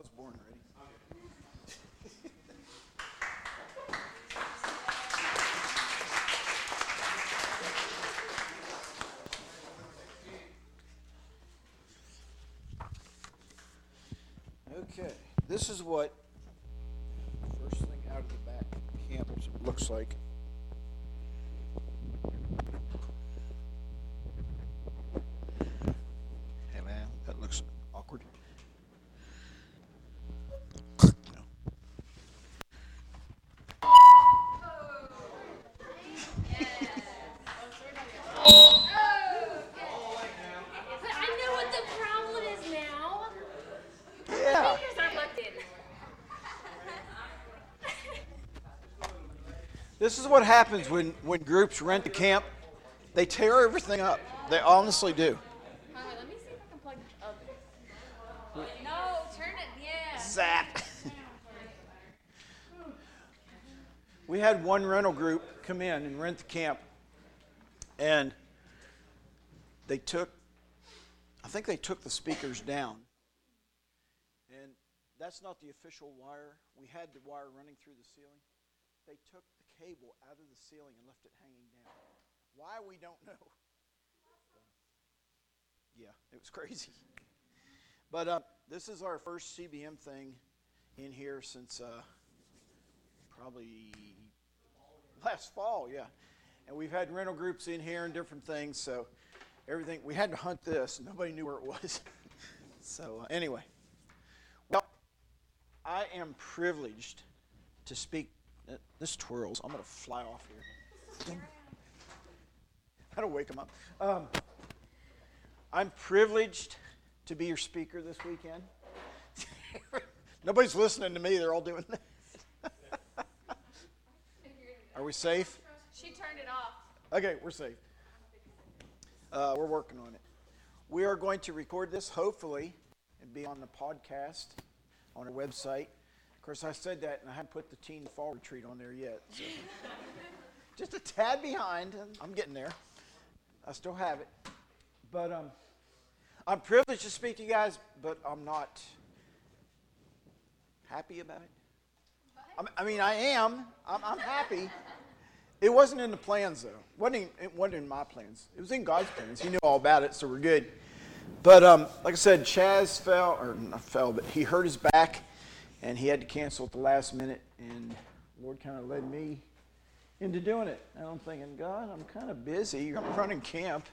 was born ready. Okay, this is what first thing out of the back camp looks like. This is what happens when, when groups rent the camp. They tear everything up. They honestly do. No, turn it. Yeah. Zap. we had one rental group come in and rent the camp, and they took, I think they took the speakers down. And that's not the official wire. We had the wire running through the ceiling. They took cable out of the ceiling and left it hanging down. Why, we don't know. Yeah, it was crazy. But uh, this is our first CBM thing in here since uh, probably last fall, yeah. And we've had rental groups in here and different things, so everything, we had to hunt this. Nobody knew where it was. so, uh, anyway. Well, I am privileged to speak. This twirls. I'm going to fly off here. That'll wake him up. Um, I'm privileged to be your speaker this weekend. Nobody's listening to me. They're all doing that. Are we safe? She turned it off. Okay, we're safe. Uh, we're working on it. We are going to record this, hopefully, and be on the podcast on our website. Of course, I said that, and I haven't put the teen fall retreat on there yet. So. Just a tad behind. I'm getting there. I still have it. But um, I'm privileged to speak to you guys, but I'm not happy about it. I'm- I mean, I am. I'm, I'm happy. It wasn't in the plans, though. It wasn't in, it wasn't in my plans. It was in God's plans. He knew all about it, so we're good. But um, like I said, Chaz fell, or not fell, but he hurt his back, and he had to cancel at the last minute. And the Lord kind of led me into doing it. And I'm thinking, God, I'm kind of busy. I'm running camp.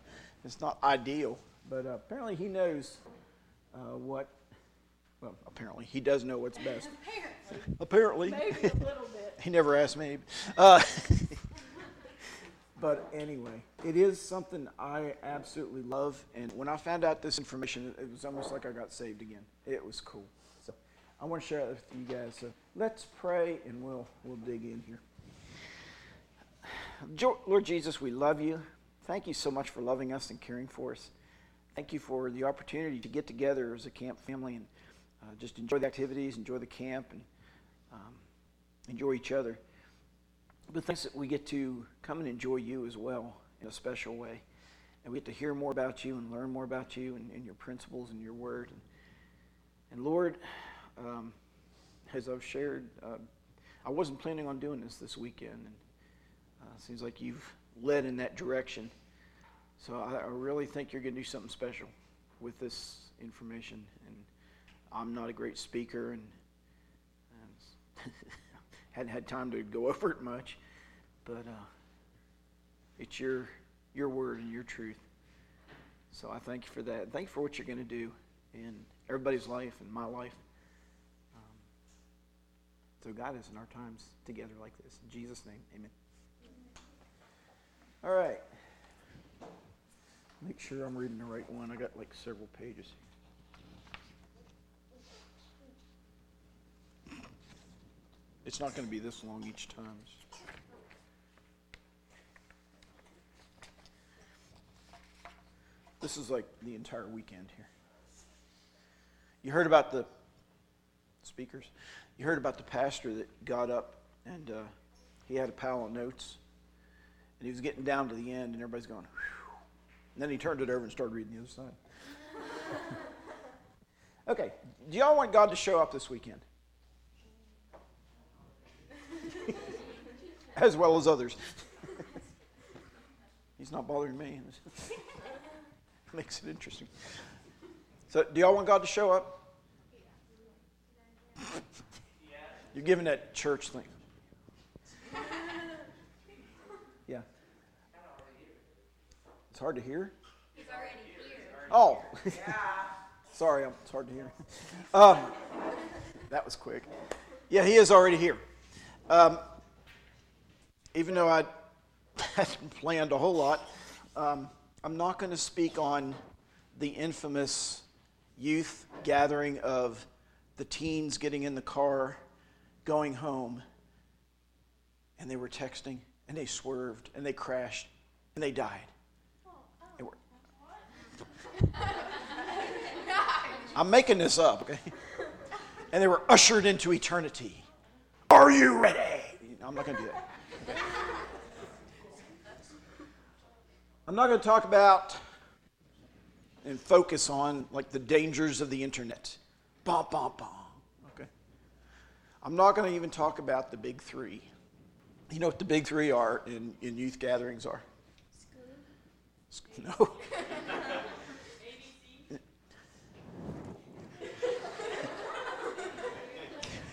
It's not ideal, but uh, apparently He knows uh, what. Well, apparently He does know what's best. Apparently. Maybe a little bit. He never asked me. Uh, but anyway, it is something I absolutely love. And when I found out this information, it was almost like I got saved again. It was cool. I want to share that with you guys. So let's pray and we'll, we'll dig in here. Lord Jesus, we love you. Thank you so much for loving us and caring for us. Thank you for the opportunity to get together as a camp family and uh, just enjoy the activities, enjoy the camp, and um, enjoy each other. But thanks that we get to come and enjoy you as well in a special way. And we get to hear more about you and learn more about you and, and your principles and your word. And, and Lord, um, as I've shared, uh, I wasn't planning on doing this this weekend. And uh, seems like you've led in that direction. So I, I really think you're going to do something special with this information. And I'm not a great speaker, and, and hadn't had time to go over it much, but uh, it's your your word and your truth. So I thank you for that. Thank you for what you're going to do in everybody's life and my life. So guide us in our times together like this. In Jesus' name, amen. All right. Make sure I'm reading the right one. I got like several pages. Here. It's not going to be this long each time. This is like the entire weekend here. You heard about the speakers. You heard about the pastor that got up and uh, he had a pile of notes. And he was getting down to the end, and everybody's going, Whew. And then he turned it over and started reading the other side. Okay, do y'all want God to show up this weekend? as well as others. He's not bothering me. Makes it interesting. So, do y'all want God to show up? You're giving that church thing. Yeah. It's hard to hear. He's already here. Oh. Sorry, it's hard to hear. Um, that was quick. Yeah, he is already here. Um, even though I hadn't planned a whole lot, um, I'm not going to speak on the infamous youth gathering of the teens getting in the car, going home, and they were texting, and they swerved, and they crashed, and they died. They were- I'm making this up, okay? And they were ushered into eternity. Are you ready? I'm not going to do that. I'm not going to talk about and focus on like the dangers of the internet. Bum, bum, bum. Okay. I'm not going to even talk about the big three. You know what the big three are in, in youth gatherings are? School. No.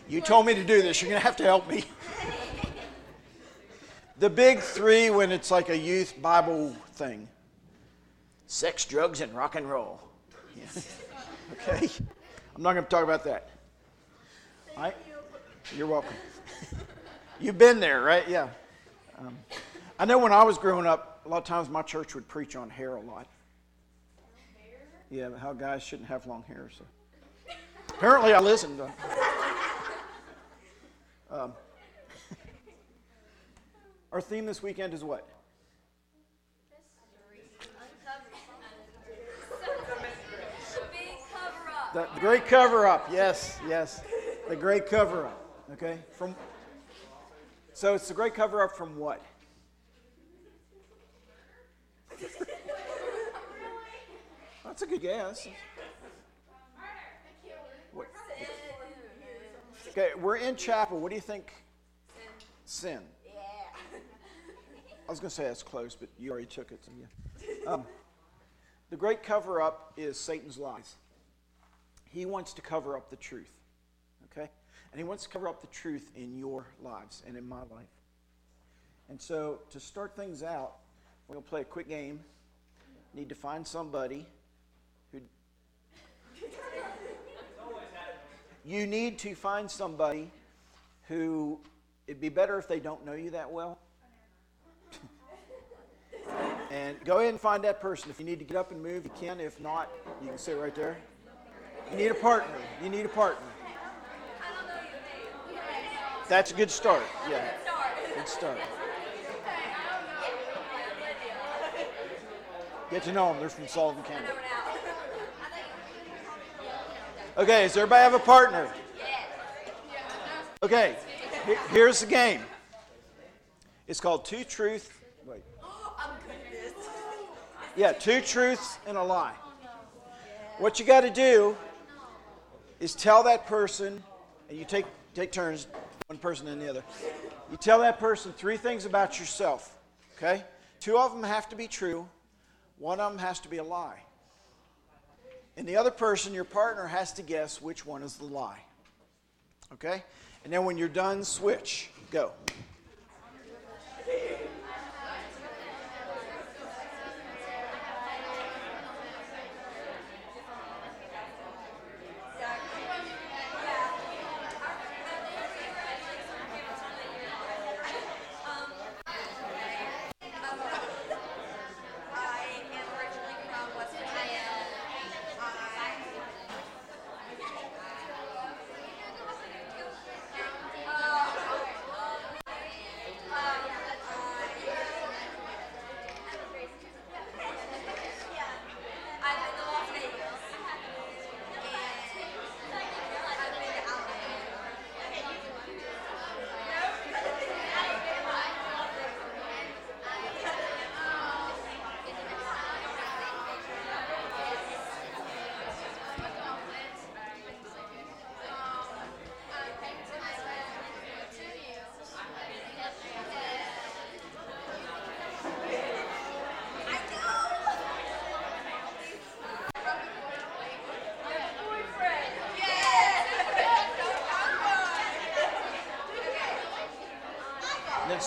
You told me to do this. You're going to have to help me. The big three when it's like a youth Bible thing sex, drugs, and rock and roll. Yeah. Okay? I'm not going to talk about that. All right? You're welcome. You've been there, right? Yeah. Um, I know when I was growing up, a lot of times my church would preach on hair a lot. Yeah, how guys shouldn't have long hair. So apparently, I listened. Um, our theme this weekend is what? Big cover up. The, the great cover up. Yes, yes. The great cover up. Okay? From So it's the great cover up from what? That's a good guess. What- Okay, we're in chapel. What do you think? Sin. Yeah. I was going to say that's close, but you already took it. So yeah. Um, the great cover up is Satan's lies. He wants to cover up the truth. And he wants to cover up the truth in your lives and in my life. And so to start things out, we're going to play a quick game. Need to find somebody who. You need to find somebody who it'd be better if they don't know you that well. And go ahead and find that person. If you need to get up and move, you can. If not, you can sit right there. You need a partner. You need a partner. That's a good start. Yeah. Good start. Get to know them. They're from Sullivan County. Okay, does everybody have a partner? Okay, here's the game. It's called Two Truths. Wait. Yeah, two truths and a lie. What you got to do is tell that person, and you take take turns, one person and the other. You tell that person three things about yourself. Okay, two of them have to be true. One of them has to be a lie. And the other person, your partner, has to guess which one is the lie. Okay? And then when you're done, switch. Go.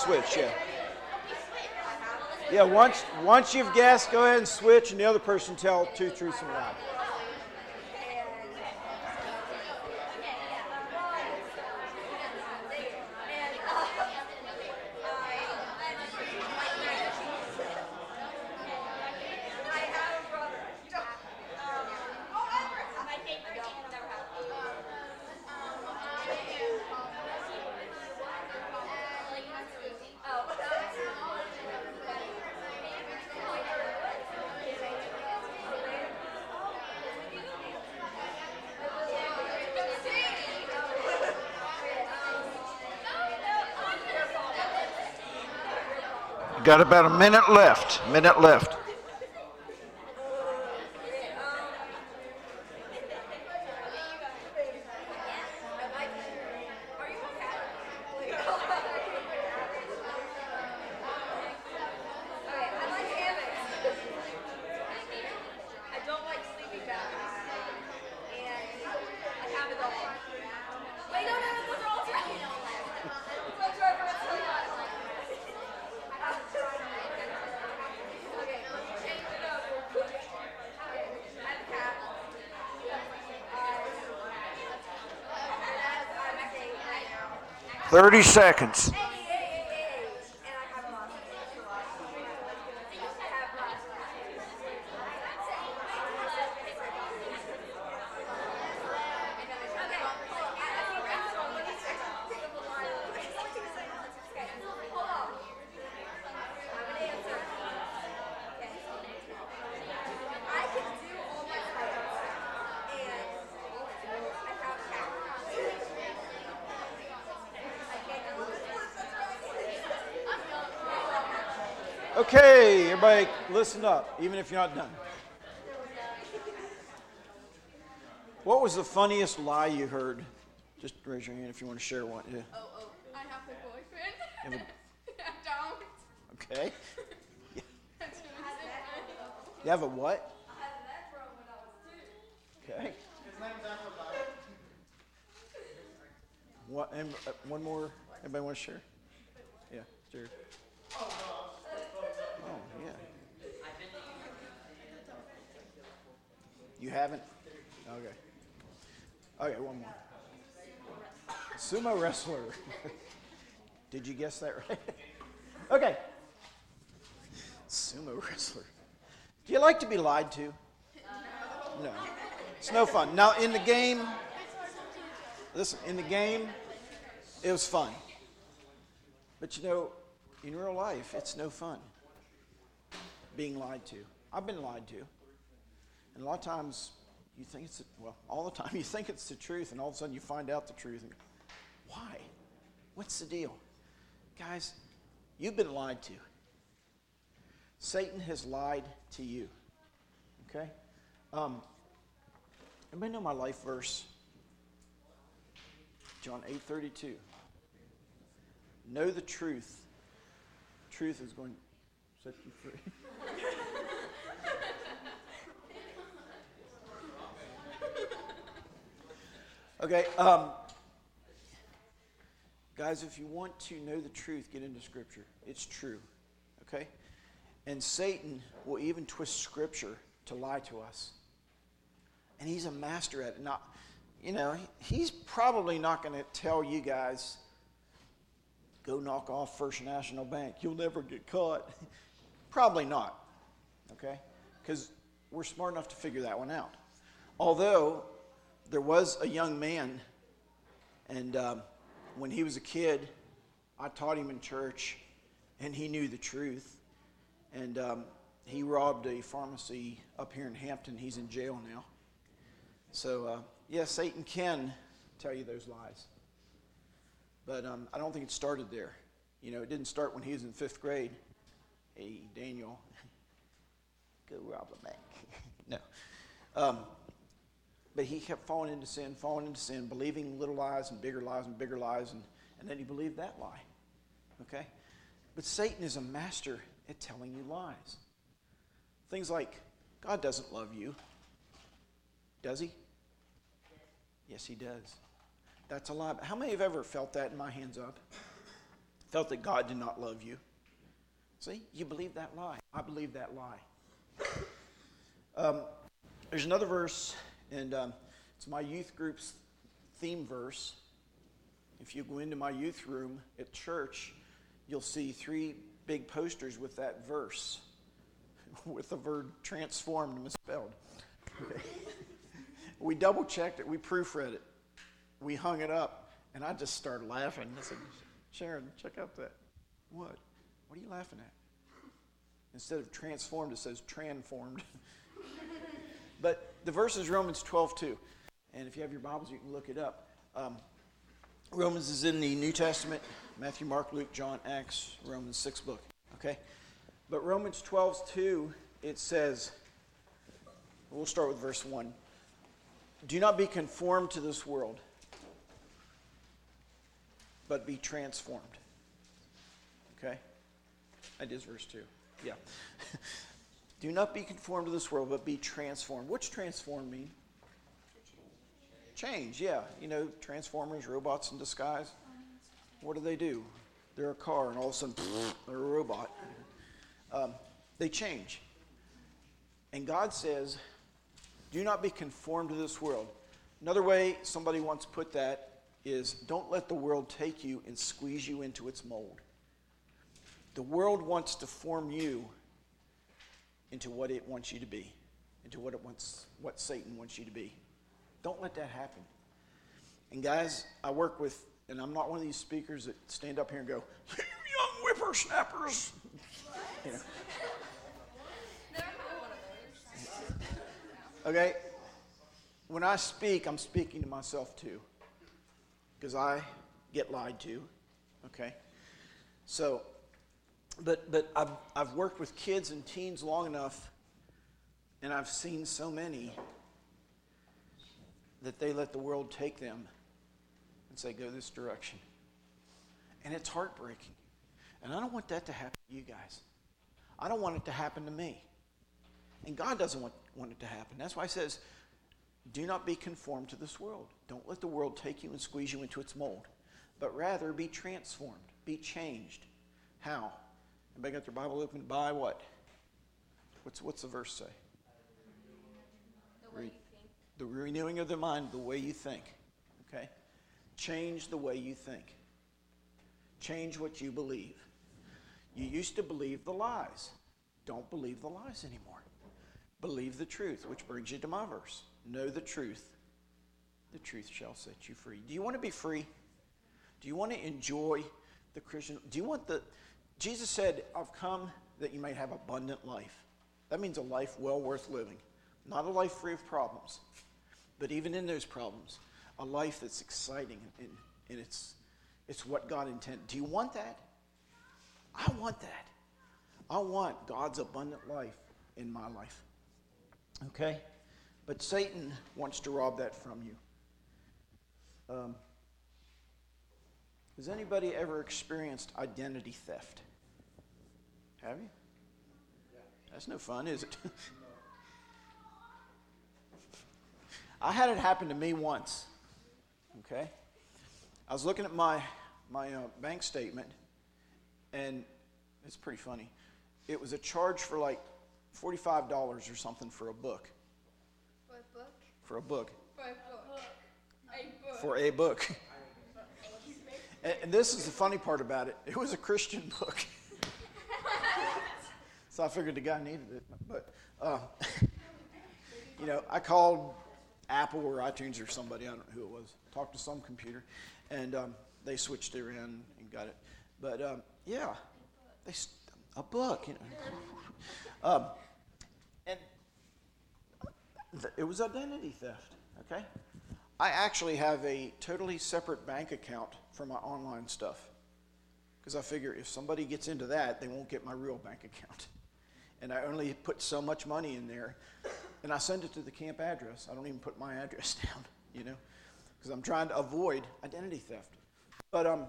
Switch, yeah. Yeah, once once you've guessed, go ahead and switch, and the other person tell two truths and a lie. Got about a minute left. Minute left. 30 seconds. Everybody, listen up, even if you're not done. What was the funniest lie you heard? Just raise your hand if you want to share one. Yeah. Oh, oh, I have a boyfriend. You have I don't. Okay. That's really funny. You have a what? I had that from when I was two. Okay. What, and, uh, one more. Anybody want to share? Yeah, Jared. Oh, yeah. You haven't? Okay. Okay, one more. Sumo wrestler. Did you guess that right? okay. Sumo wrestler. Do you like to be lied to? No. It's no fun. Now, in the game, listen, in the game, it was fun. But you know, in real life, it's no fun being lied to. I've been lied to. And a lot of times, you think it's, well, all the time, you think it's the truth, and all of a sudden you find out the truth. And why? What's the deal? Guys, you've been lied to. Satan has lied to you. Okay? Um, anybody know my life verse? John 8:32. Know the truth. Truth is going to set you free. okay, um, guys, if you want to know the truth, get into Scripture. It's true. Okay? And Satan will even twist Scripture to lie to us. And he's a master at it. Now, you know, he's probably not going to tell you guys, go knock off First National Bank. You'll never get caught. probably not. Okay? Because we're smart enough to figure that one out. Although, there was a young man, and um, when he was a kid, I taught him in church, and he knew the truth. And um, he robbed a pharmacy up here in Hampton. He's in jail now. So, uh, yeah, Satan can tell you those lies. But um, I don't think it started there. You know, it didn't start when he was in fifth grade. Hey, Daniel, go rob a bank. no. Um, but he kept falling into sin, falling into sin, believing little lies and bigger lies and bigger lies, and, and then he believed that lie. Okay? But Satan is a master at telling you lies. Things like, God doesn't love you. Does he? Yes, he does. That's a lie. How many have ever felt that in my hands up? felt that God did not love you. See, you believe that lie. I believe that lie. Um, there's another verse, and um, it's my youth group's theme verse. If you go into my youth room at church, you'll see three big posters with that verse, with the word transformed misspelled. Okay. we double checked it, we proofread it, we hung it up, and I just started laughing. I said, Sharon, check out that. What? What are you laughing at? Instead of transformed, it says transformed. but the verse is Romans 12, 2. And if you have your Bibles, you can look it up. Um, Romans is in the New Testament Matthew, Mark, Luke, John, Acts, Romans, six book. Okay? But Romans 12, 2, it says, we'll start with verse 1. Do not be conformed to this world, but be transformed. Okay? That is verse 2. Yeah. Do not be conformed to this world, but be transformed. What's transformed mean? Change, yeah. You know, Transformers, robots in disguise. What do they do? They're a car, and all of a sudden, they're a robot. Um, they change. And God says, do not be conformed to this world. Another way somebody once put that is don't let the world take you and squeeze you into its mold. The world wants to form you into what it wants you to be, into what it wants, what Satan wants you to be. Don't let that happen. And guys, I work with, and I'm not one of these speakers that stand up here and go, "You young whippersnappers." You know. Okay? When I speak, I'm speaking to myself too. Because I get lied to. Okay? So, but but I've I've worked with kids and teens long enough, and I've seen so many that they let the world take them and say, go this direction. And it's heartbreaking. And I don't want that to happen to you guys. I don't want it to happen to me. And God doesn't want, want it to happen. That's why He says, do not be conformed to this world. Don't let the world take you and squeeze you into its mold, but rather be transformed, be changed. How? Everybody got their Bible open? By what? What's, what's the verse say? The way you think. The renewing of the mind, the way you think. Okay? Change the way you think. Change what you believe. You used to believe the lies. Don't believe the lies anymore. Believe the truth, which brings you to my verse. Know the truth. The truth shall set you free. Do you want to be free? Do you want to enjoy the Christian? Do you want the. Jesus said, I've come that you might have abundant life. That means a life well worth living. Not a life free of problems, but even in those problems, a life that's exciting and, and it's, it's what God intended. Do you want that? I want that. I want God's abundant life in my life. Okay? But Satan wants to rob that from you. Um, has anybody ever experienced identity theft? Have you? That's no fun, is it? I had it happen to me once. Okay? I was looking at my, my uh, bank statement, and it's pretty funny. It was a charge for like $45 or something for a book. For a book. For a book. For a book. A book. For a book. And, this is the funny part about it. It was a Christian book. so I figured the guy needed it. But, uh, you know, I called Apple or iTunes or somebody, I don't know who it was, talked to some computer, and um, they switched it around and got it. But um, yeah, they st- a book, you know. um, and th- it was identity theft. Okay, I actually have a totally separate bank account for my online stuff because I figure if somebody gets into that, they won't get my real bank account. And I only put so much money in there and I send it to the camp address. I don't even put my address down, you know, because I'm trying to avoid identity theft. But um,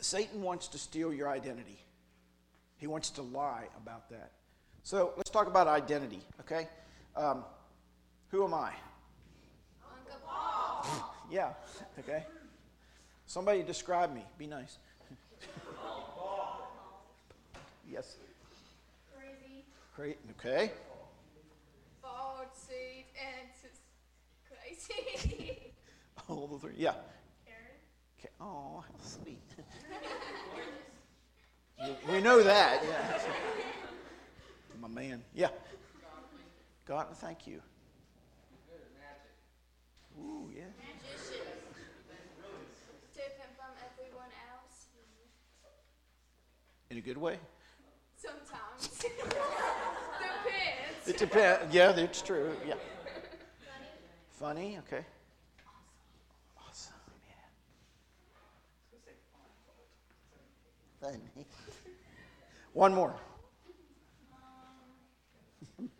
Satan wants to steal your identity. He wants to lie about that. So let's talk about identity, okay? Um, who am I? Uncle Paul. Yeah, okay. Somebody describe me. Be nice. Yes. Crazy. Great. Okay. Forward seat and crazy. All the three. Yeah. Aaron. Okay. Oh, how sweet. We- we know that. Yeah. My man. Yeah. God, thank you. Ooh, yeah. Magician. Different from everyone else. In a good way. Sometimes. Depends. It depends. Yeah, that's true. Yeah. Funny. Okay. Awesome. Yeah. Funny. One more.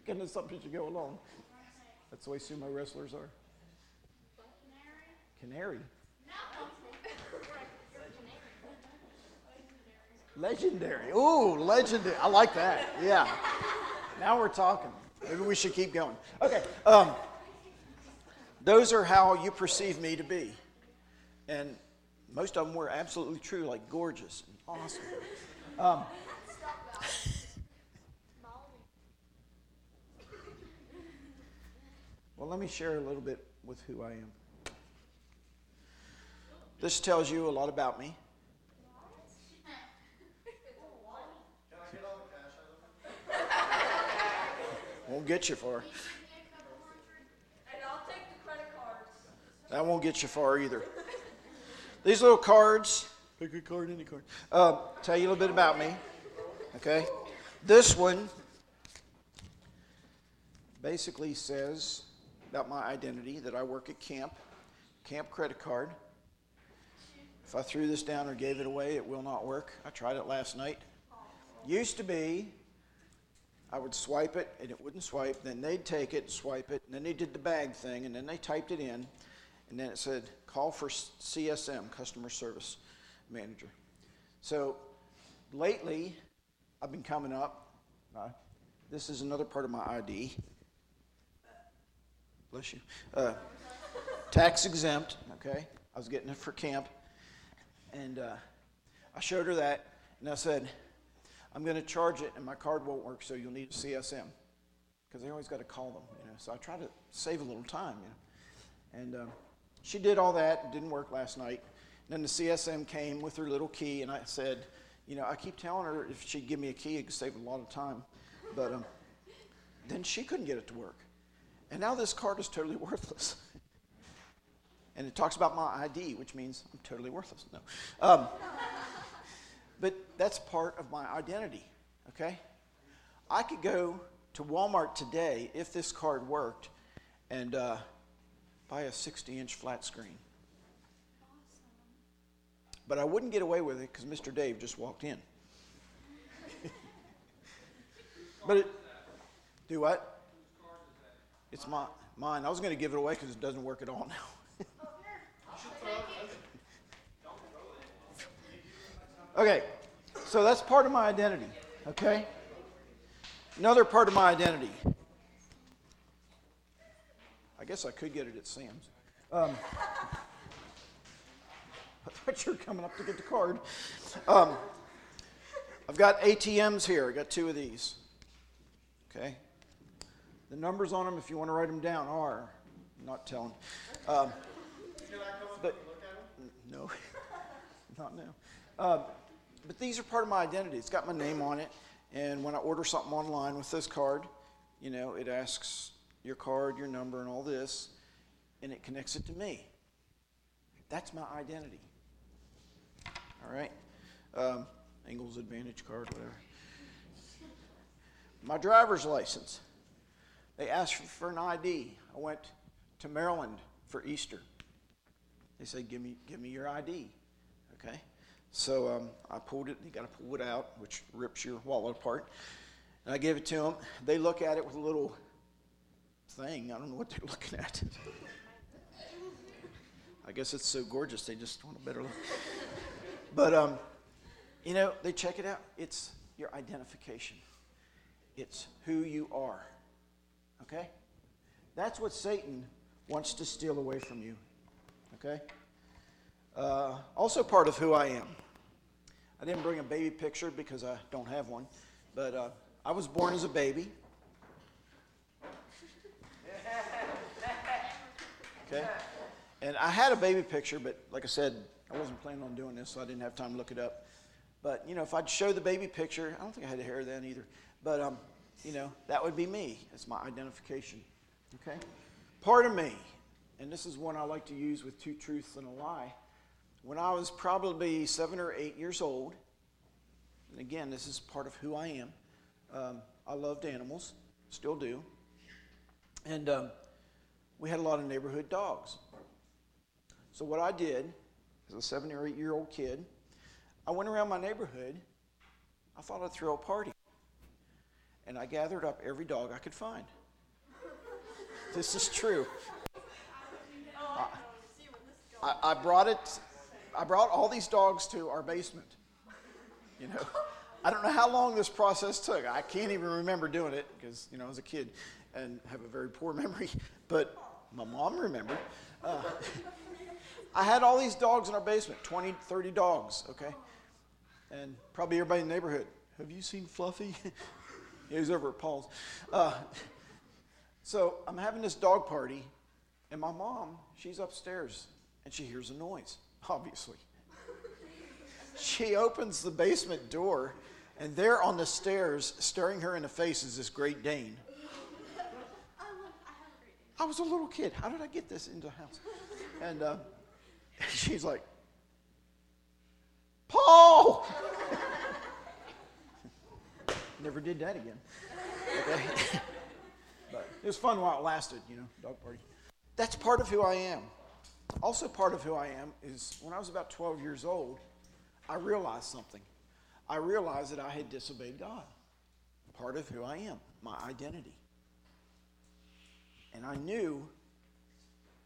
Getting something to go along. That's the way sumo wrestlers are. Canary. Legendary. Ooh, legendary. I like that. Yeah. Now we're talking. Maybe we should keep going. Okay. Um, those are how you perceive me to be. And most of them were absolutely true, like gorgeous and awesome. Um, well, let me share a little bit with who I am. This tells you a lot about me. Won't get you far. And I'll take the credit cards. That won't get you far either. These little cards, pick a card, any card, uh, tell you a little bit about me. Okay? This one basically says about my identity that I work at camp, camp credit card. If I threw this down or gave it away, it will not work. I tried it last night. Used to be, I would swipe it and it wouldn't swipe. Then they'd take it, swipe it, and then they did the bag thing, and then they typed it in, and then it said, call for CSM, Customer Service Manager. So lately, I've been coming up. Uh, this is another part of my ID. Bless you. Uh, tax exempt, okay? I was getting it for camp. And uh, I showed her that, and I said, I'm going to charge it, and my card won't work, so you'll need a CSM. Because they always got to call them, you know. So I try to save a little time, you know. And um, she did all that. It didn't work last night. And then the CSM came with her little key, and I said, you know, I keep telling her if she'd give me a key, it could save a lot of time. But um, then she couldn't get it to work. And now this card is totally worthless. and it talks about my ID, which means I'm totally worthless. No. Um, but that's part of my identity, okay? I could go to Walmart today if this card worked and uh, buy a 60 inch flat screen. But I wouldn't get away with it because Mr. Dave just walked in. but it, do what? It's my, mine. I was going to give it away because it doesn't work at all now. Okay, so that's part of my identity, okay? Another part of my identity. I guess I could get it at Sam's. Um, I thought you were coming up to get the card. Um, I've got ATMs here. I got two of these. Okay. The numbers on them, if you want to write them down, are not telling. Um I'm not telling. Um, but no, not now. Uh, but these are part of my identity. It's got my name on it, and when I order something online with this card, you know, it asks your card, your number, and all this, and it connects it to me. That's my identity. All right? Um, Advantage card, whatever. My driver's license. They asked for an ID. I went to Maryland for Easter. They said, "Give me, give me your ID." Okay. So um, I pulled it. You got to pull it out, which rips your wallet apart. And I gave it to them. They look at it with a little thing. I don't know what they're looking at. I guess it's so gorgeous they just want a better look. But um, you know, they check it out. It's your identification. It's who you are. Okay? That's what Satan wants to steal away from you. Okay? Uh, also, part of who I am. I didn't bring a baby picture because I don't have one, but uh, I was born as a baby. Okay? And I had a baby picture, but like I said, I wasn't planning on doing this, so I didn't have time to look it up. But, you know, if I'd show the baby picture, I don't think I had a hair then either, but, um, you know, that would be me. That's my identification. Okay? Part of me, and this is one I like to use with two truths and a lie. When I was probably seven or eight years old, and again, this is part of who I am, um, I loved animals, still do. And um, we had a lot of neighborhood dogs. So, what I did as a seven or eight year old kid, I went around my neighborhood. I thought I'd throw a party. And I gathered up every dog I could find. this is true. I, I, I brought it. I brought all these dogs to our basement. You know, I don't know how long this process took. I can't even remember doing it because you know I was a kid and have a very poor memory. But my mom remembered. Uh, I had all these dogs in our basement 20, 30 dogs, okay? And probably everybody in the neighborhood. Have you seen Fluffy? he was over at Paul's. Uh, so I'm having this dog party, and my mom, she's upstairs, and she hears a noise, obviously. she opens the basement door, and there on the stairs, staring her in the face, is this Great Dane. I was a little kid. How did I get this into the house? And uh, she's like, Paul! Never did that again. Okay? but it was fun while it lasted, you know, dog party. That's part of who I am. Also, part of who I am is when I was about 12 years old, I realized something. I realized that I had disobeyed God. Part of who I am, my identity. And I knew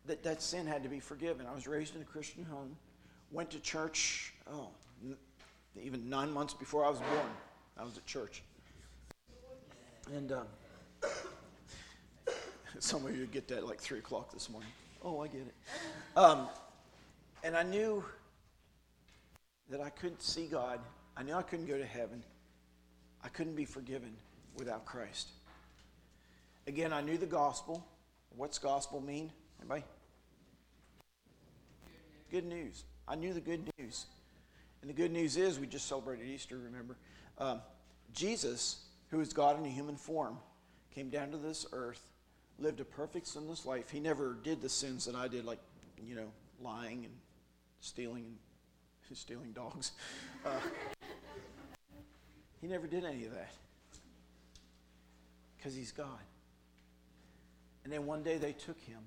that that sin had to be forgiven. I was raised in a Christian home, went to church, oh, even nine months before I was born. I was at church. And um, some of you get that like 3 o'clock this morning. Oh, I get it. Um, and I knew that I couldn't see God. I knew I couldn't go to heaven. I couldn't be forgiven without Christ. Again, I knew the gospel. What's gospel mean? Anybody? Good news. I knew the good news. And the good news is, we just celebrated Easter, remember? Um, Jesus, who is God in a human form, came down to this earth, lived a perfect sinless life. He never did the sins that I did, like, you know, lying and stealing and stealing dogs. Uh, he never did any of that because he's God. And then one day they took him.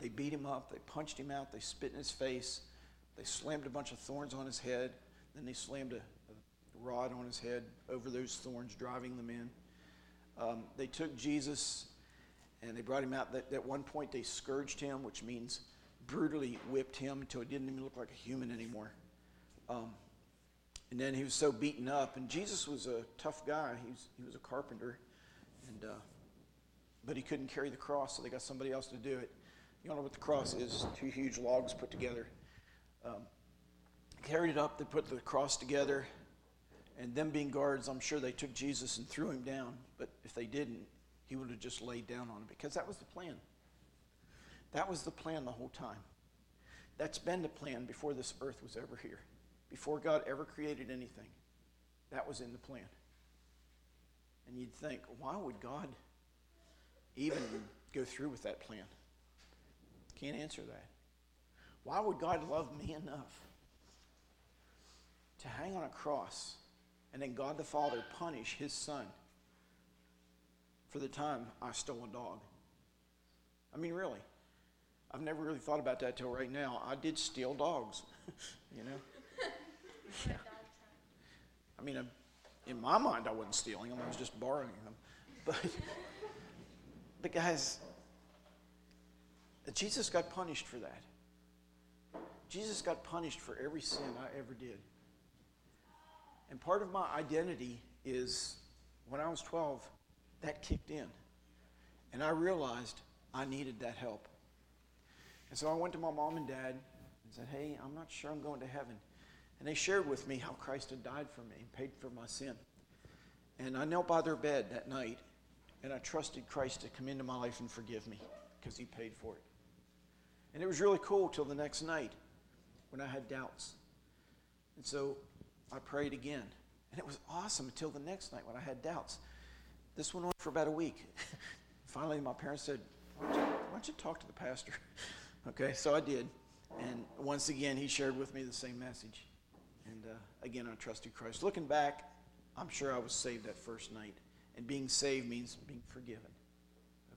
They beat him up. They punched him out. They spit in his face. They slammed a bunch of thorns on his head. Then they slammed a, a rod on his head over those thorns, driving them in. Um, they took Jesus and they brought him out. At, at one point, they scourged him, which means brutally whipped him until he didn't even look like a human anymore. Um, and then he was so beaten up. And Jesus was a tough guy. He was, he was a carpenter. And uh, but he couldn't carry the cross, so they got somebody else to do it. You don't know what the cross is two huge logs put together. Um, carried it up, they put the cross together, and them being guards, I'm sure they took Jesus and threw him down. But if they didn't, he would have just laid down on him because that was the plan. That was the plan the whole time. That's been the plan before this earth was ever here, before God ever created anything. That was in the plan. And you'd think, why would God even go through with that plan? Can't answer that. Why would God love me enough to hang on a cross and then God the Father punish his son for the time I stole a dog? I mean, really. I've never really thought about that till right now. I did steal dogs, you know? I mean, in my mind, I wasn't stealing them, I was just borrowing them. But but guys, Jesus got punished for that. Jesus got punished for every sin I ever did. And part of my identity is when I was 12, that kicked in. And I realized I needed that help. And so I went to my mom and dad and said, Hey, I'm not sure I'm going to heaven. And they shared with me how Christ had died for me and paid for my sin. And I knelt by their bed that night and I trusted Christ to come into my life and forgive me because he paid for it. And it was really cool till the next night when I had doubts. And so I prayed again. And it was awesome until the next night when I had doubts. This went on for about a week. Finally, my parents said, why don't, you, why don't you talk to the pastor? okay, so I did. And once again, he shared with me the same message. And uh, again, I trusted Christ. Looking back, I'm sure I was saved that first night. And being saved means being forgiven.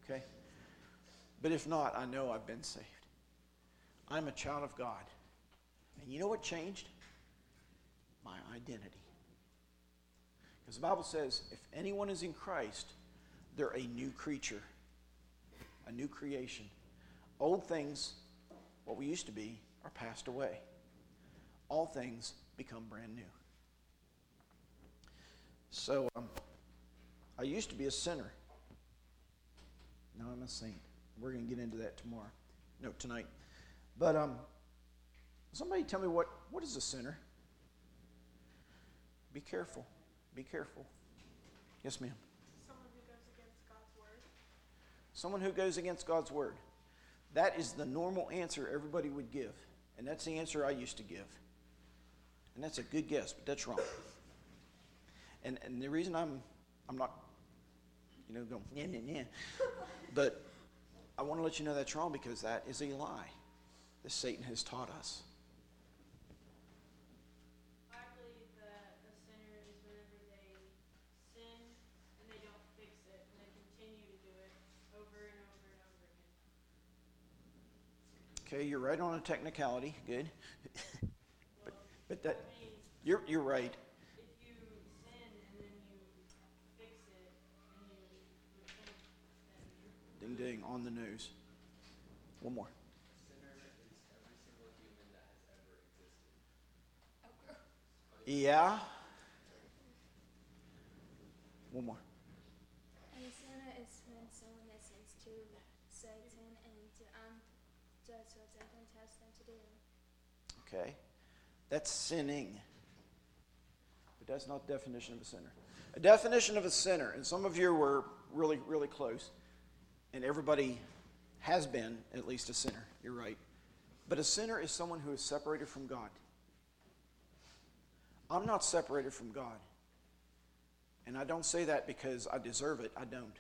Okay? But if not, I know I've been saved. I'm a child of God. And you know what changed? My identity. Because the Bible says if anyone is in Christ, they're a new creature, a new creation. Old things, what we used to be, are passed away. All things become brand new. So um, I used to be a sinner. Now I'm a saint. We're going to get into that tomorrow. No, tonight. But um, somebody tell me what, what is a sinner? Be careful. Be careful. Yes, ma'am. Someone who goes against God's word. Someone who goes against God's word. That is the normal answer everybody would give. And that's the answer I used to give. And that's a good guess, but that's wrong. And, and the reason I'm, I'm not, you know, going, yeah, yeah, yeah. But I want to let you know that's wrong because that is a lie that Satan has taught us. I believe that a sinner is whenever they sin and they don't fix it and they continue to do it over and over and over again. Okay, you're right on a technicality. Good. but, but that, you're, you're right. Ding ding, on the news. One more. Yeah. One more. And a sinner is when someone listens to Satan and um, does what Satan tells them to do. Okay. That's sinning. But that's not the definition of a sinner. A definition of a sinner, and some of you were really, really close, and everybody has been at least a sinner. You're right. But a sinner is someone who is separated from God. I'm not separated from God. And I don't say that because I deserve it. I don't.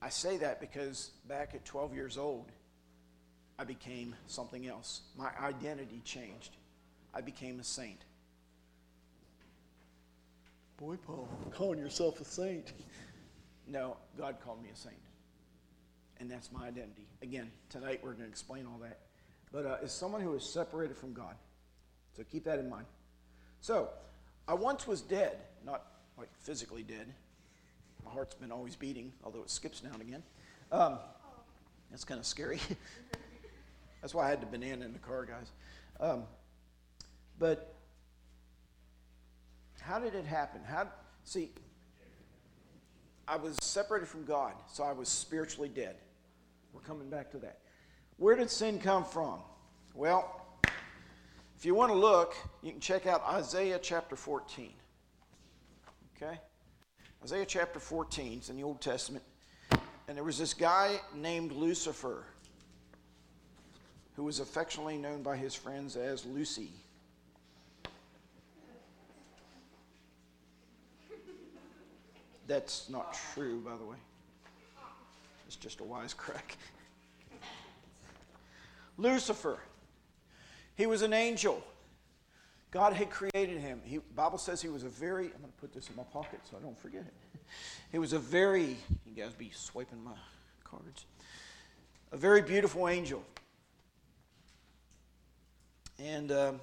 I say that because back at 12 years old, I became something else. My identity changed. I became a saint. Boy, Paul, calling yourself a saint. No, God called me a saint. And that's my identity. Again, tonight we're going to explain all that. But uh, as someone who is separated from God. So keep that in mind. So, I once was dead, not like physically dead. My heart's been always beating, although it skips now and again. Um, that's kind of scary. that's why I had the banana in the car, guys. Um, but how did it happen? How see? I was separated from God, so I was spiritually dead. We're coming back to that. Where did sin come from? Well, if you want to look, you can check out Isaiah chapter 14. Okay? Isaiah chapter 14 is in the Old Testament. And there was this guy named Lucifer who was affectionately known by his friends as Lucy. That's not true, by the way. It's just a wise crack. Lucifer. He was an angel. God had created him. He, Bible says he was a very, I'm going to put this in my pocket so I don't forget it. He was a very, you guys be swiping my cards, a very beautiful angel. And um,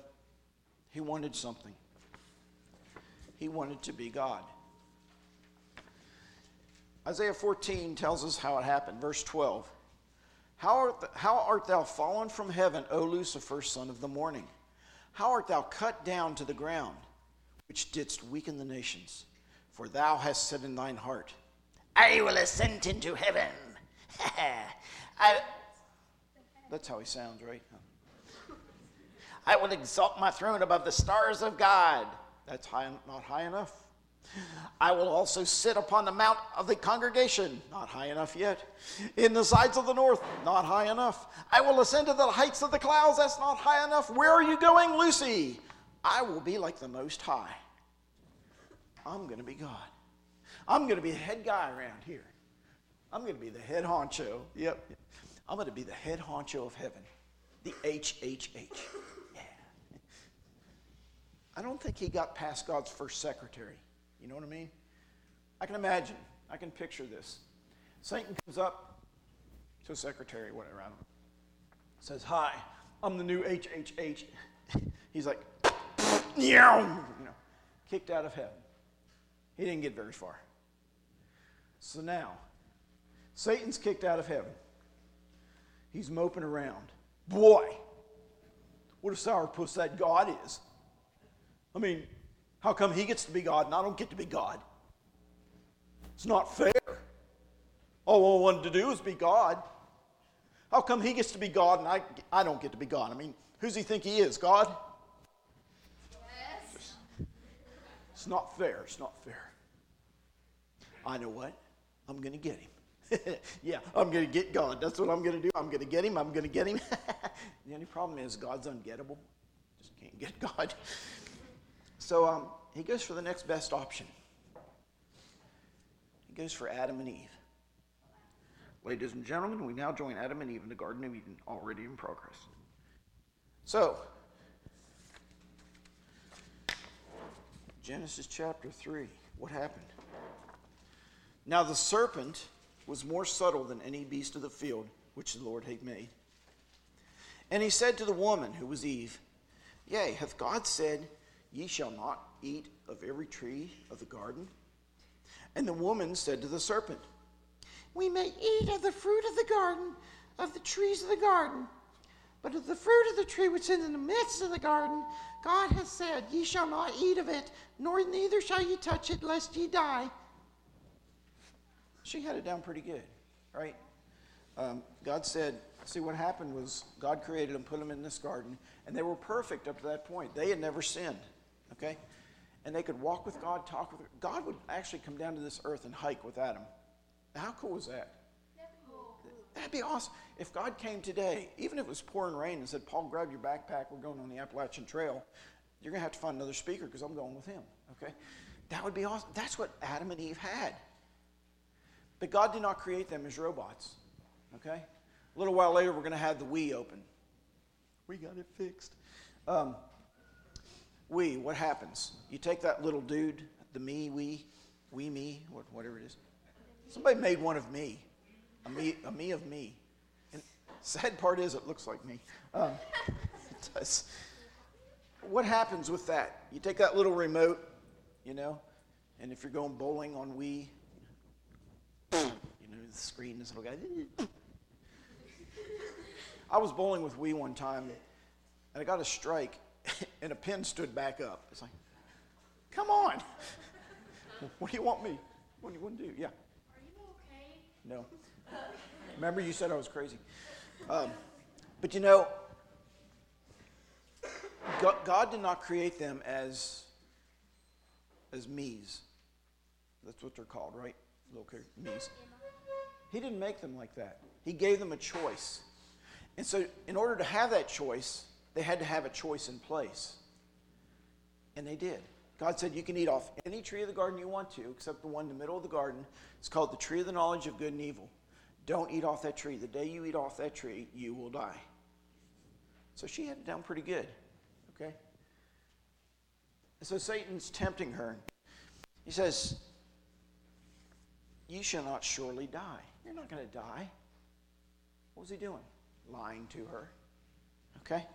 he wanted something. He wanted to be God. Isaiah 14 tells us how it happened. Verse 12. How art, th- how art thou fallen from heaven, O Lucifer, son of the morning? How art thou cut down to the ground, which didst weaken the nations? For thou hast said in thine heart, I will ascend into heaven. I, that's how he sounds, right? I will exalt my throne above the stars of God. That's high, not high enough. I will also sit upon the mount of the congregation, not high enough yet. In the sides of the north, not high enough. I will ascend to the heights of the clouds, that's not high enough. Where are you going, Lucy? I will be like the Most High. I'm going to be God. I'm going to be the head guy around here. I'm going to be the head honcho. Yep. I'm going to be the head honcho of heaven. The HHH. I don't think he got past God's first secretary. You know what I mean? I can imagine. I can picture this. Satan comes up to a secretary, whatever, I don't know. Says, Hi, I'm the new HHH. He's like, you know, kicked out of heaven. He didn't get very far. So now, Satan's kicked out of heaven. He's moping around. Boy, what a sourpuss that God is. I mean, how come he gets to be God and I don't get to be God? It's not fair. All I wanted to do is be God. How come he gets to be God and I, I don't get to be God? I mean, who's he think he is? God? Yes. It's not fair. It's not fair. I know what? I'm going to get him. yeah, I'm going to get God. That's what I'm going to do. I'm going to get him. I'm going to get him. the only problem is God's ungettable. Just can't get God. So um, he goes for the next best option. He goes for Adam and Eve. Ladies and gentlemen, we now join Adam and Eve in the Garden of Eden, already in progress. So, Genesis chapter 3. What happened? Now the serpent was more subtle than any beast of the field which the Lord had made. And he said to the woman, who was Eve, Yea, hath God said, Ye shall not eat of every tree of the garden? And the woman said to the serpent, We may eat of the fruit of the garden, of the trees of the garden. But of the fruit of the tree which is in the midst of the garden, God has said, Ye shall not eat of it, nor neither shall ye touch it, lest ye die. She had it down pretty good, right? Um, God said, see, what happened was God created them, put them in this garden, and they were perfect up to that point. They had never sinned, okay? And they could walk with God, talk with God would actually come down to this earth and hike with Adam. How cool is that? That'd be awesome. If God came today, even if it was pouring rain, and said, Paul, grab your backpack, we're going on the Appalachian Trail, you're going to have to find another speaker because I'm going with him, okay? That would be awesome. That's what Adam and Eve had. But God did not create them as robots, okay? A little while later, we're going to have the Wii open. We got it fixed. Um, we, what happens? You take that little dude, the me, we, we, me, whatever it is. Somebody made one of me a me, a me of me. And sad part is, it looks like me. Um, it does. What happens with that? You take that little remote, you know, and if you're going bowling on Wii, you know, the screen, this little guy. I was bowling with Wii one time, and I got a strike, and a pin stood back up. It's like, come on. what do you want me? What do you want to do? Yeah. Are you okay? No. Remember, you said I was crazy. Um, but you know, God, God, did not create them as as me's. That's what they're called, right? Little me's. He didn't make them like that. He gave them a choice. And so, in order to have that choice, they had to have a choice in place. And they did. God said, You can eat off any tree of the garden you want to, except the one in the middle of the garden. It's called the tree of the knowledge of good and evil. Don't eat off that tree. The day you eat off that tree, you will die. So she had it down pretty good. Okay? So Satan's tempting her. He says, You shall not surely die. You're not going to die. What was he doing? Lying to her. Okay?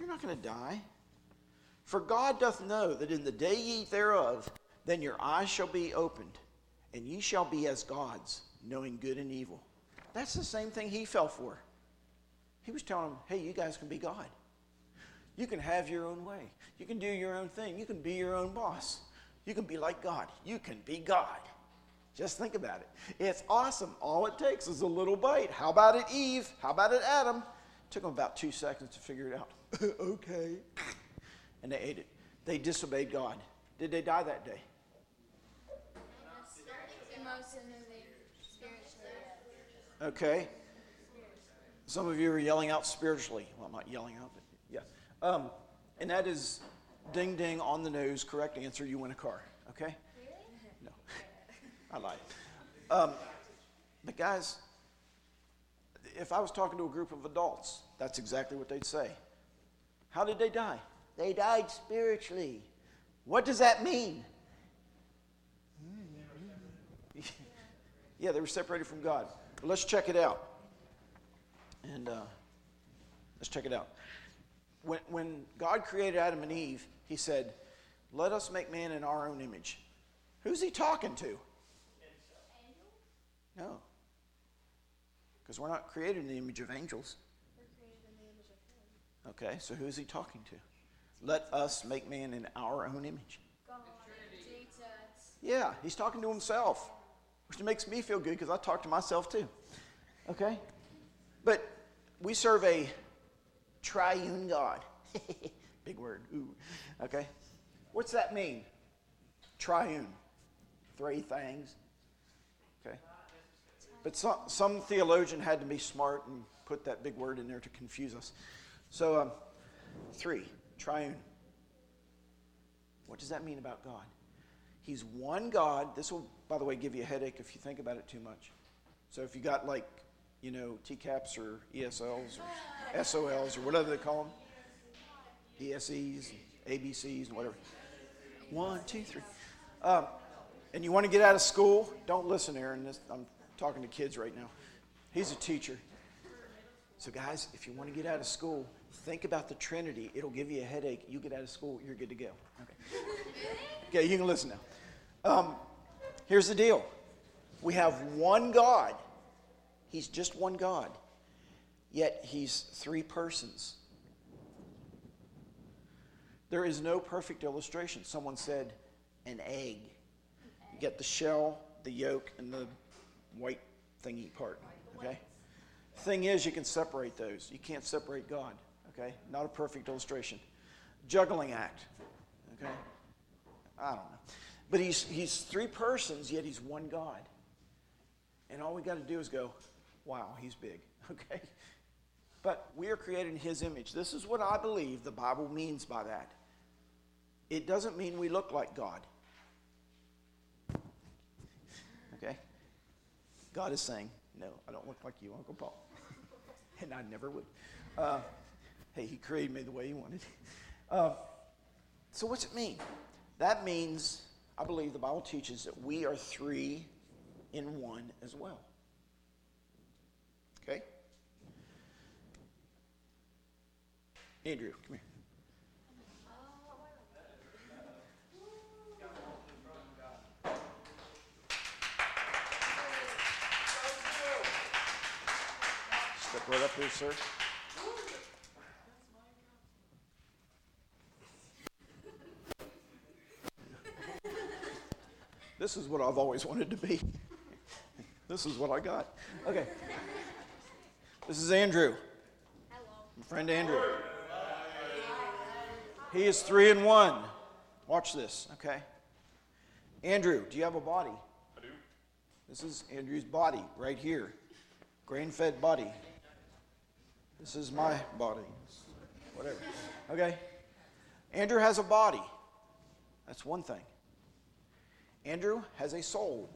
You're not going to die. For God doth know that in the day ye eat thereof, then your eyes shall be opened, and ye shall be as gods, knowing good and evil. That's the same thing he fell for. He was telling them, hey, you guys can be God. You can have your own way. You can do your own thing. You can be your own boss. You can be like God. You can be God. Just think about it. It's awesome. All it takes is a little bite. How about it, Eve? How about it, Adam? Took them about two seconds to figure it out. okay. And they ate it. They disobeyed God. Did they die that day? Okay. Some of you are yelling out spiritually. Well, I'm not yelling out, but yeah. Um, and that is ding ding on the nose, correct answer. You win a car. Okay? No. I lied. Um, but guys, if I was talking to a group of adults, that's exactly what they'd say. How did they die? They died spiritually. What does that mean? yeah, they were separated from God. But let's check it out. And uh, let's check it out. When, when God created Adam and Eve, he said, Let us make man in our own image. Who's he talking to? No. Because we're not created in the image of angels. We're created in the image of Him. Okay, so who is he talking to? Let us make man in our own image. God, Yeah, he's talking to himself, which makes me feel good because I talk to myself too. Okay? But we serve a triune God. Big word. Ooh. Okay? What's that mean? Triune. Three things. But some, some theologian had to be smart and put that big word in there to confuse us. So, um, three, triune. What does that mean about God? He's one God. This will, by the way, give you a headache if you think about it too much. So if you got like, you know, TCAPs or ESLs or SOLs or whatever they call them, ESEs, ABCs, and whatever. One, two, three. Um, and you want to get out of school? Don't listen, Aaron. This, I'm talking to kids right now. He's a teacher. So, guys, if you want to get out of school, think about the Trinity. It'll give you a headache. You get out of school, you're good to go. Okay. Okay, you can listen now. Um, here's the deal we have one God, He's just one God, yet He's three persons. There is no perfect illustration. Someone said an egg. You get the shell, the yolk, and the white thingy part. Okay? Thing is, you can separate those. You can't separate God. Okay? Not a perfect illustration. Juggling act. Okay? I don't know. But he's, he's three persons, yet he's one God. And all we got to do is go, wow, he's big. Okay? But we are created in his image. This is what I believe the Bible means by that. It doesn't mean we look like God. Okay? God is saying, no, I don't look like you, Uncle Paul. and I never would. Uh, hey, he created me the way he wanted. Uh, so, what's it mean? That means, I believe the Bible teaches that we are three in one as well. Okay? Andrew, come here. Right up here, sir. This is what I've always wanted to be. This is what I got. Okay. This is Andrew. Hello. My friend Andrew. He is three and one. Watch this, okay? Andrew, do you have a body? I do. This is Andrew's body right here. Grain fed body. This is my body. Whatever. Okay? Andrew has a body. That's one thing. Andrew has a soul.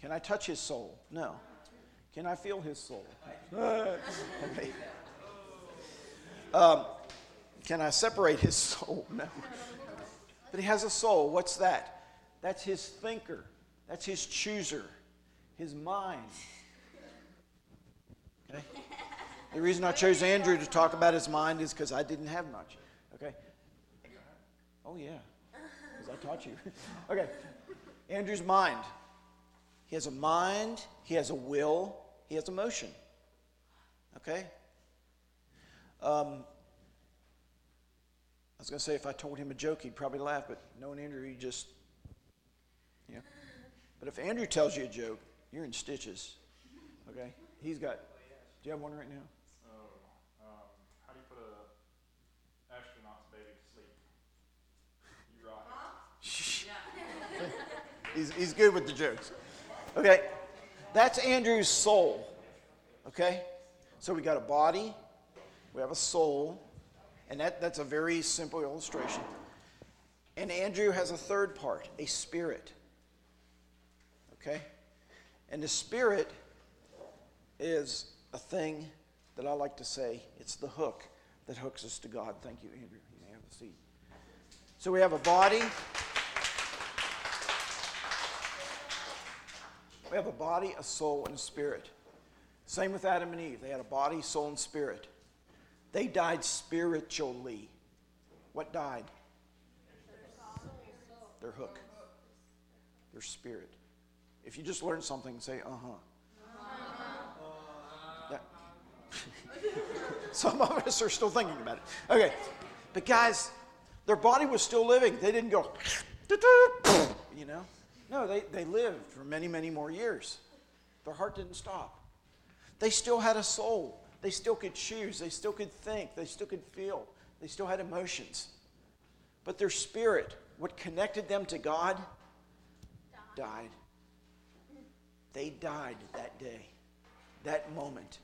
Can I touch his soul? No. Can I feel his soul? Okay. Um, can I separate his soul? No. But he has a soul. What's that? That's his thinker. That's his chooser. His mind. Okay? The reason I chose Andrew to talk about his mind is because I didn't have much. Okay? Oh, yeah. Because I taught you. okay. Andrew's mind. He has a mind, he has a will, he has emotion. Okay? Um, I was going to say if I told him a joke, he'd probably laugh, but knowing Andrew, he just, yeah. But if Andrew tells you a joke, you're in stitches. Okay? He's got you have one right now? Oh, um, how do you put a astronaut's baby to sleep? You rock it. He's, he's good with the jokes. Okay, that's Andrew's soul. Okay? So we got a body, we have a soul, and that, that's a very simple illustration. And Andrew has a third part, a spirit. Okay? And the spirit is a thing that I like to say it's the hook that hooks us to God. Thank you, Andrew. You may have a seat. So we have a body. We have a body, a soul, and a spirit. Same with Adam and Eve. They had a body, soul, and spirit. They died spiritually. What died? Their hook, their spirit. If you just learn something, say, uh huh. Some of us are still thinking about it. Okay. But guys, their body was still living. They didn't go, you know? No, they, they lived for many, many more years. Their heart didn't stop. They still had a soul. They still could choose. They still could think. They still could feel. They still had emotions. But their spirit, what connected them to God, died. They died that day, that moment.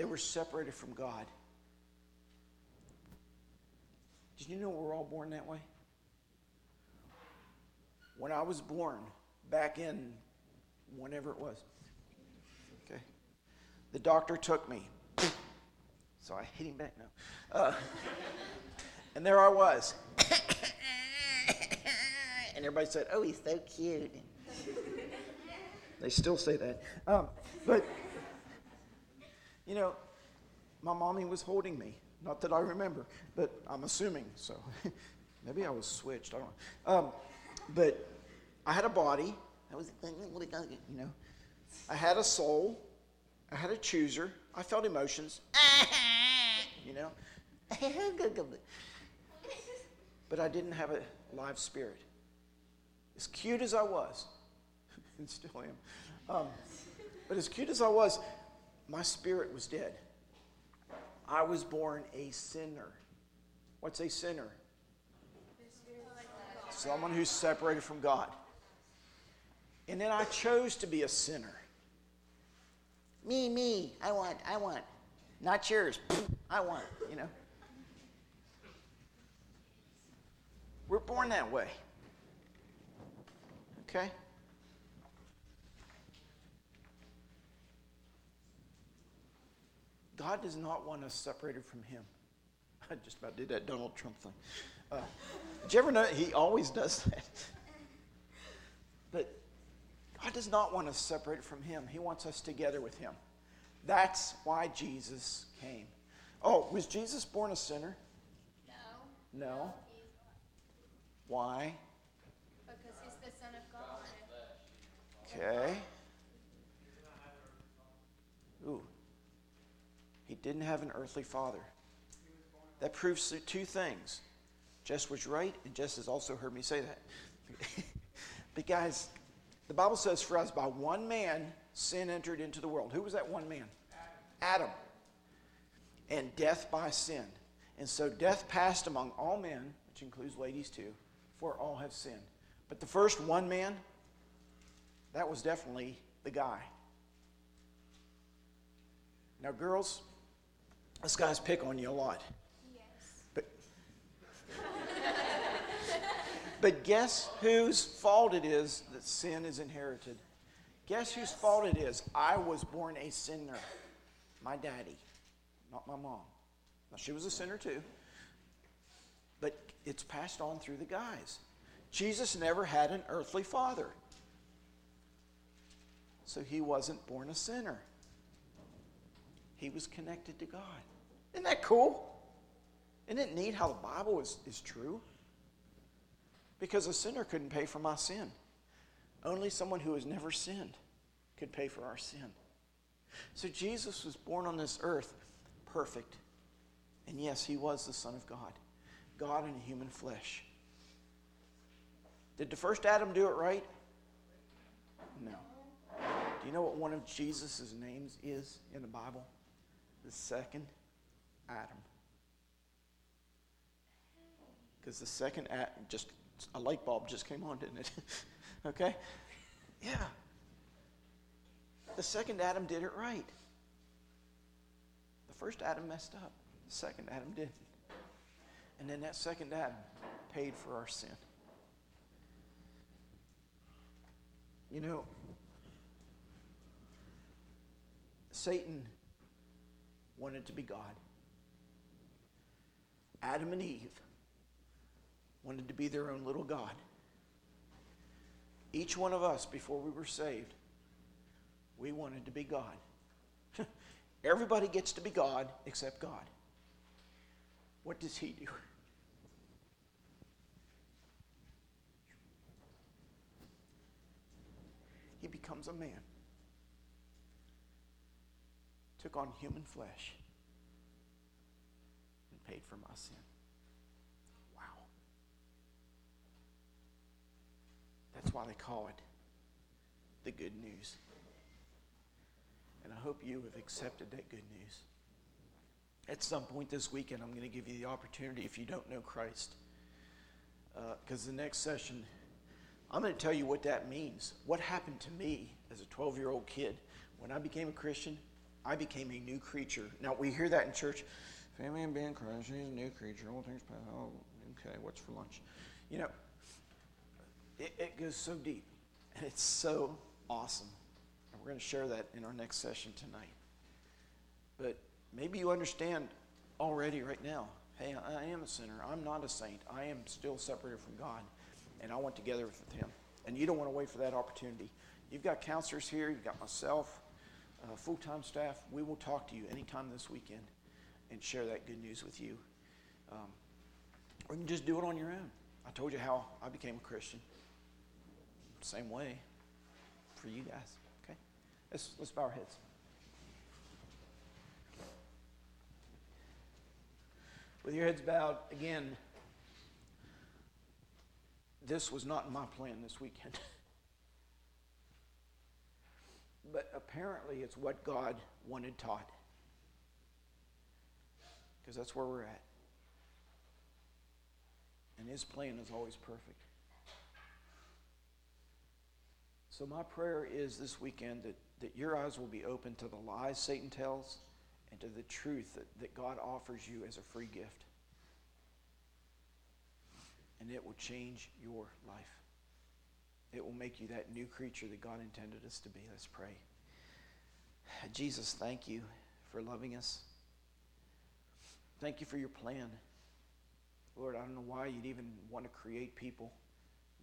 They were separated from God. Did you know we're all born that way? When I was born, back in whenever it was, okay, the doctor took me. So I hit him back now. Uh, and there I was. and everybody said, Oh, he's so cute. they still say that. Um, but, you know, my mommy was holding me. Not that I remember, but I'm assuming so. Maybe I was switched. I don't know. Um, but I had a body. I was, you know, I had a soul. I had a chooser. I felt emotions. You know, but I didn't have a live spirit. As cute as I was, and still am, um, but as cute as I was, my spirit was dead. I was born a sinner. What's a sinner? Someone who's separated from God. And then I chose to be a sinner. Me, me, I want, I want. Not yours. I want, you know. We're born that way. Okay? God does not want us separated from Him. I just about did that Donald Trump thing. Uh, did you ever know He always does that? but God does not want us separated from Him. He wants us together with Him. That's why Jesus came. Oh, was Jesus born a sinner? No. No. Why? Because he's the Son of God. Okay. Ooh. He didn't have an earthly father. That proves two things. Jess was right, and Jess has also heard me say that. but guys, the Bible says, For us, by one man sin entered into the world. Who was that one man? Adam. And death by sin. And so death passed among all men, which includes ladies too, for all have sinned. But the first one man, that was definitely the guy. Now, girls, this guy's pick on you a lot. Yes. But, but guess whose fault it is that sin is inherited? Guess whose fault it is? I was born a sinner. My daddy, not my mom. Now, she was a sinner too. But it's passed on through the guys. Jesus never had an earthly father. So he wasn't born a sinner. He was connected to God. Isn't that cool? Isn't it neat how the Bible is, is true? Because a sinner couldn't pay for my sin. Only someone who has never sinned could pay for our sin. So Jesus was born on this earth perfect. And yes, he was the Son of God, God in human flesh. Did the first Adam do it right? No. Do you know what one of Jesus' names is in the Bible? the second Adam. Because the second Adam, just a light bulb just came on, didn't it? okay? Yeah. The second Adam did it right. The first Adam messed up, the second Adam didn't. And then that second Adam paid for our sin. You know, Satan wanted to be God. Adam and Eve wanted to be their own little God. Each one of us, before we were saved, we wanted to be God. Everybody gets to be God except God. What does he do? He becomes a man, took on human flesh, paid for my sin. Wow. That's why they call it the good news. And I hope you have accepted that good news. At some point this weekend, I'm going to give you the opportunity, if you don't know Christ, uh, because the next session, I'm going to tell you what that means. What happened to me as a 12 year old kid when I became a Christian? I became a new creature. Now, we hear that in church. And being Christ, he's a new creature. All things past. Oh, okay, what's for lunch? You know, it, it goes so deep, and it's so awesome. And we're going to share that in our next session tonight. But maybe you understand already right now hey, I am a sinner. I'm not a saint. I am still separated from God, and I want to together with Him. And you don't want to wait for that opportunity. You've got counselors here, you've got myself, uh, full time staff. We will talk to you anytime this weekend and share that good news with you. Um, or you can just do it on your own. I told you how I became a Christian. Same way for you guys. Okay? Let's, let's bow our heads. With your heads bowed, again, this was not my plan this weekend. but apparently, it's what God wanted taught. Because that's where we're at. And His plan is always perfect. So, my prayer is this weekend that, that your eyes will be open to the lies Satan tells and to the truth that, that God offers you as a free gift. And it will change your life. It will make you that new creature that God intended us to be. Let's pray. Jesus, thank you for loving us. Thank you for your plan. Lord, I don't know why you'd even want to create people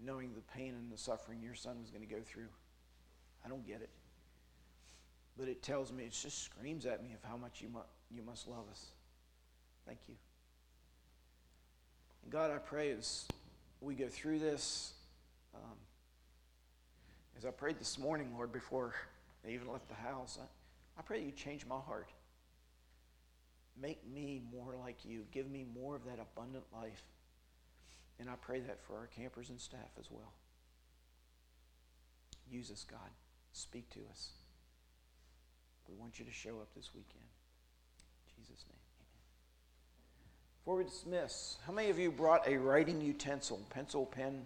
knowing the pain and the suffering your son was going to go through. I don't get it. But it tells me, it just screams at me of how much you, mu- you must love us. Thank you. And God, I pray as we go through this, um, as I prayed this morning, Lord, before I even left the house, I, I pray you change my heart. Make me more like you. Give me more of that abundant life. And I pray that for our campers and staff as well. Use us, God. Speak to us. We want you to show up this weekend. In Jesus' name, amen. Before we dismiss, how many of you brought a writing utensil, pencil, pen,